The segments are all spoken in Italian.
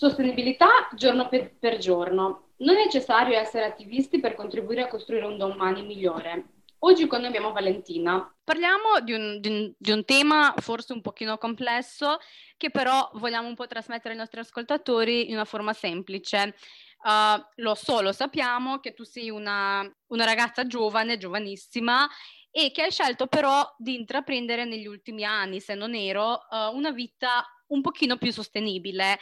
Sostenibilità giorno per, per giorno. Non è necessario essere attivisti per contribuire a costruire un domani migliore. Oggi con noi abbiamo Valentina. Parliamo di un, di, un, di un, tema forse un pochino complesso che però vogliamo un po' trasmettere ai nostri ascoltatori in una forma semplice. Uh, lo so, lo sappiamo che tu sei una, una ragazza giovane, giovanissima e che hai scelto però di intraprendere negli ultimi anni, se non ero, uh, una vita un pochino più sostenibile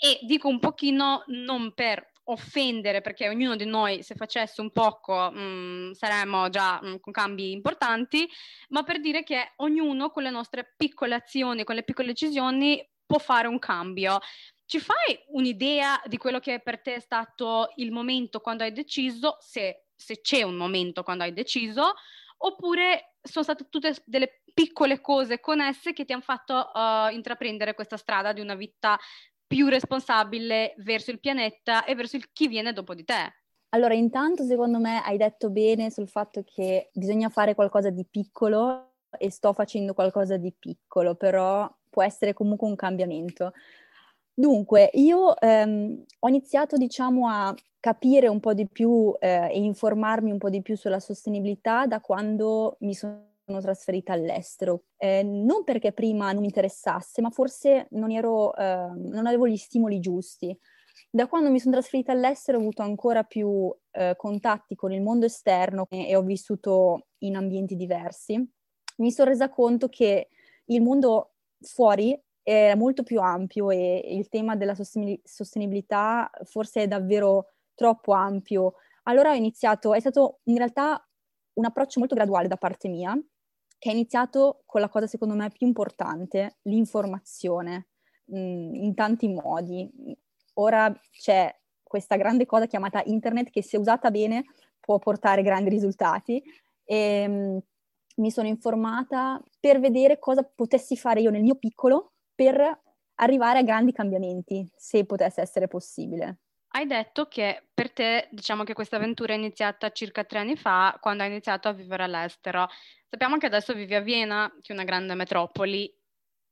e dico un pochino non per offendere, perché ognuno di noi se facesse un poco mh, mm, saremmo già mh, mm, con cambi importanti, ma per dire che ognuno con le nostre piccole azioni, con le piccole decisioni può fare un cambio. Ci fai un'idea di quello che per te è stato il momento quando hai deciso, se, se c'è un momento quando hai deciso, oppure sono state tutte delle piccole cose connesse che ti hanno fatto uh, intraprendere questa strada di una vita più responsabile verso il pianeta e verso il chi viene dopo di te. Allora, intanto secondo me hai detto bene sul fatto che bisogna fare qualcosa di piccolo e sto facendo qualcosa di piccolo, però può essere comunque un cambiamento. Dunque, io ehm, ho iniziato, diciamo, a capire un po' di più eh, e informarmi un po' di più sulla sostenibilità da quando mi sono sono trasferita all'estero. Eh, non perché prima non mi interessasse, ma forse non, ero, eh, non avevo gli stimoli giusti. Da quando mi sono trasferita all'estero ho avuto ancora più eh, contatti con il mondo esterno e, ho vissuto in ambienti diversi. Mi sono resa conto che il mondo fuori è molto più ampio e il tema della sostenibilità forse è davvero troppo ampio. Allora ho iniziato, è stato in realtà un approccio molto graduale da parte mia, che è iniziato con la cosa secondo me più importante, l'informazione, mh, mm, in tanti modi. Ora c'è questa grande cosa chiamata internet che se usata bene può portare grandi risultati e mh, mm, mi sono informata per vedere cosa potessi fare io nel mio piccolo per arrivare a grandi cambiamenti, se potesse essere possibile. Hai detto che per te, diciamo che questa avventura è iniziata circa tre anni fa, quando hai iniziato a vivere all'estero. Sappiamo che adesso vivi a Vienna, che è una grande metropoli.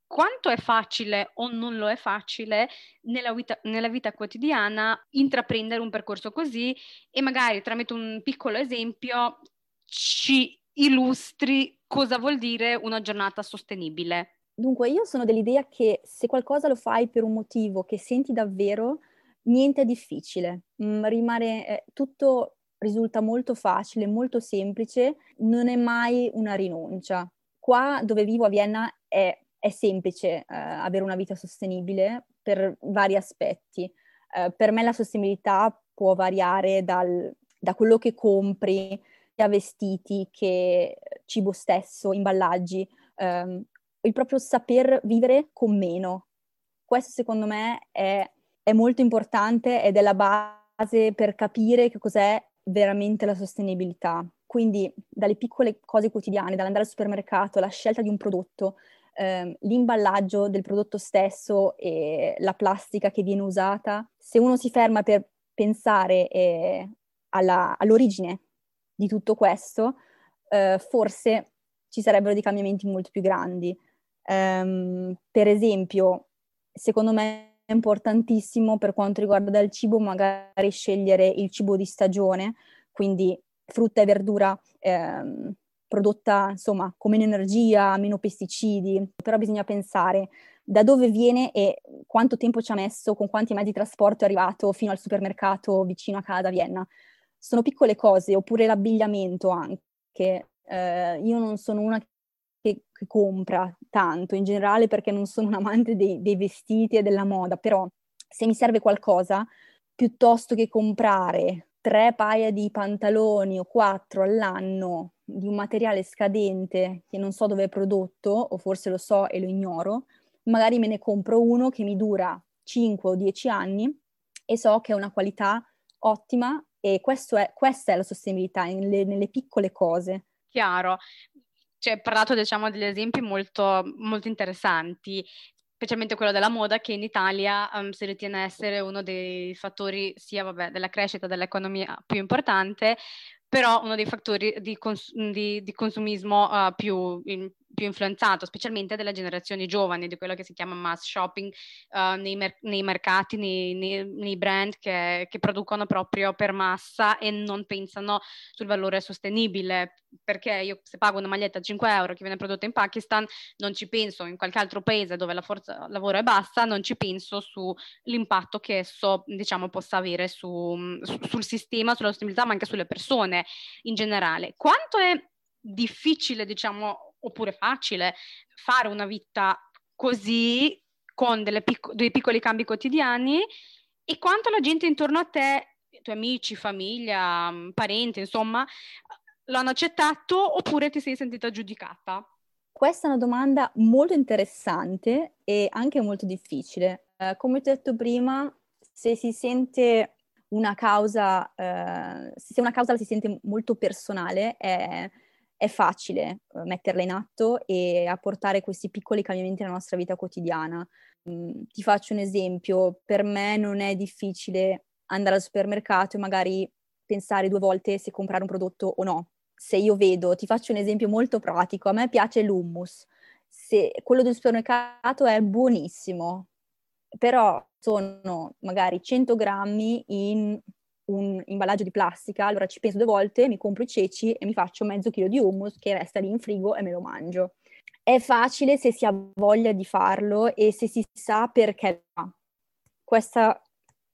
Quanto è facile o non lo è facile nella vita, nella vita quotidiana intraprendere un percorso così e magari tramite un piccolo esempio ci illustri cosa vuol dire una giornata sostenibile? Dunque, io sono dell'idea che se qualcosa lo fai per un motivo che senti davvero, niente è difficile, mm, rimane eh, tutto risulta molto facile, molto semplice, non è mai una rinuncia. Qua dove vivo a Vienna è, è semplice eh, avere una vita sostenibile per vari aspetti. Eh, per me la sostenibilità può variare dal, da quello che compri, a vestiti, che cibo stesso, imballaggi, ehm, il proprio saper vivere con meno. Questo secondo me è è molto importante ed è la base per capire che cos'è veramente la sostenibilità. Quindi dalle piccole cose quotidiane, dall'andare al supermercato, la scelta di un prodotto, ehm, l'imballaggio del prodotto stesso e la plastica che viene usata, se uno si ferma per pensare eh, alla, all'origine di tutto questo, eh, forse ci sarebbero dei cambiamenti molto più grandi. Um, per esempio, secondo me è importantissimo per quanto riguarda il cibo, magari scegliere il cibo di stagione, quindi frutta e verdura ehm, prodotta insomma con meno energia, meno pesticidi, però bisogna pensare da dove viene e quanto tempo ci ha messo, con quanti mezzi di trasporto è arrivato fino al supermercato vicino a casa a Vienna. Sono piccole cose, oppure l'abbigliamento anche. Eh, io non sono una che, che, compra tanto in generale perché non sono un amante dei, dei vestiti e della moda, però se mi serve qualcosa, piuttosto che comprare tre paia di pantaloni o quattro all'anno di un materiale scadente che non so dove è prodotto, o forse lo so e lo ignoro, magari me ne compro uno che mi dura 5 o 10 anni e so che è una qualità ottima e è, questa è la sostenibilità nelle, nelle piccole cose. Chiaro, cioè, parlato diciamo degli esempi molto, molto interessanti, specialmente quello della moda che in Italia um, si ritiene essere uno dei fattori sia vabbè, della crescita dell'economia più importante, però uno dei fattori di, cons- di, di consumismo uh, più, in, più, influenzato, specialmente delle generazioni giovani, di quello che si chiama mass shopping uh, nei, mer- nei, mercati, nei, nei, nei brand che, che, producono proprio per massa e non pensano sul valore sostenibile. Perché io se pago una maglietta a 5 euro che viene prodotta in Pakistan, non ci penso in qualche altro paese dove la forza lavoro è bassa, non ci penso sull'impatto che esso diciamo, possa avere su, su, sul sistema, sulla sostenibilità, ma anche sulle persone in generale. Quanto è difficile, diciamo, oppure facile fare una vita così con pic- dei piccoli cambi quotidiani e quanto la gente intorno a te, i tuoi amici, famiglia, mm, parenti, insomma, l'hanno accettato oppure ti sei sentita giudicata? Questa è una domanda molto interessante e anche molto difficile. Eh, come ho detto prima, se si sente una causa, eh, se una causa la si sente molto personale, è, è facile eh, metterla in atto e apportare questi piccoli cambiamenti nella nostra vita quotidiana. Mm, ti faccio un esempio, per me non è difficile andare al supermercato e magari pensare due volte se comprare un prodotto o no. Se io vedo, ti faccio un esempio molto pratico, a me piace l'hummus, se quello del supermercato è buonissimo, però sono magari 100 grammi in un imballaggio di plastica, allora ci penso due volte, mi compro i ceci e mi faccio mezzo chilo di hummus che resta lì in frigo e me lo mangio. È facile se si ha voglia di farlo e se si sa perché fa. Questa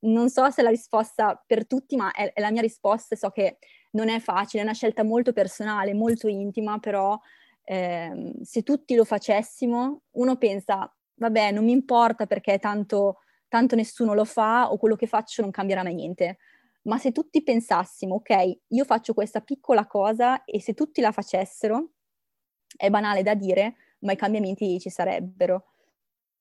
non so se è la risposta per tutti, ma è, è la mia risposta, so che non è facile, è una scelta molto personale, molto intima, però eh, se tutti lo facessimo, uno pensa, vabbè, non mi importa perché tanto, tanto nessuno lo fa o quello che faccio non cambierà mai niente ma se tutti pensassimo, ok, io faccio questa piccola cosa e se tutti la facessero, è banale da dire, ma i cambiamenti ci sarebbero.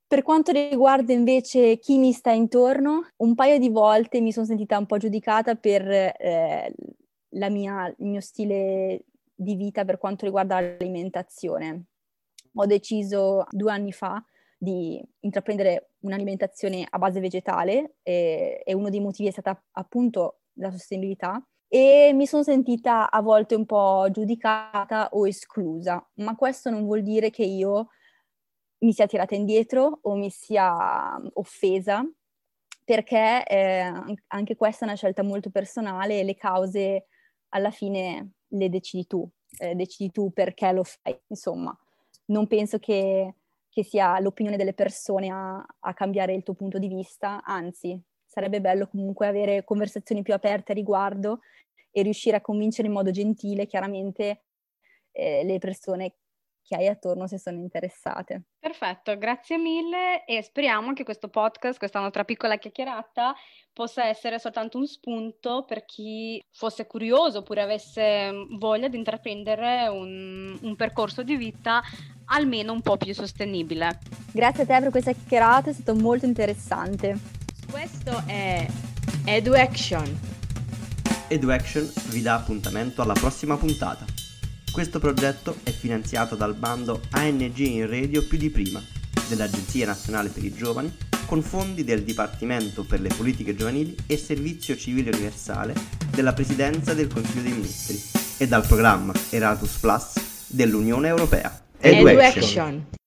Per quanto riguarda invece chi mi sta intorno, un paio di volte mi sono sentita un po' giudicata per eh, mia, il mio stile di vita per quanto riguarda l'alimentazione. Ho deciso due anni fa di intraprendere un'alimentazione a base vegetale e, e uno dei motivi è stata appunto la sostenibilità e mi sono sentita a volte un po' giudicata o esclusa, ma questo non vuol dire che io mi sia tirata indietro o mi sia offesa, perché eh, anche questa è una scelta molto personale e le cause alla fine le decidi tu, eh, decidi tu perché lo fai, insomma. Non penso che che sia l'opinione delle persone a, a cambiare il tuo punto di vista, anzi sarebbe bello comunque avere conversazioni più aperte a riguardo e riuscire a convincere in modo gentile chiaramente eh, le persone che hai attorno se sono interessate. Perfetto, grazie mille e speriamo che questo podcast, questa nostra piccola chiacchierata, possa essere soltanto un spunto per chi fosse curioso oppure avesse voglia di intraprendere un, un percorso di vita almeno un po' più sostenibile. Grazie a te per questa chiacchierata, è stato molto interessante. Questo è EduAction. EduAction vi dà appuntamento alla prossima puntata. Questo progetto è finanziato dal bando ANG in Radio più di prima dell'Agenzia Nazionale per i Giovani con fondi del Dipartimento per le Politiche Giovanili e Servizio Civile Universale della Presidenza del Consiglio dei Ministri e dal programma Erasmus Plus dell'Unione Europea. EduAction.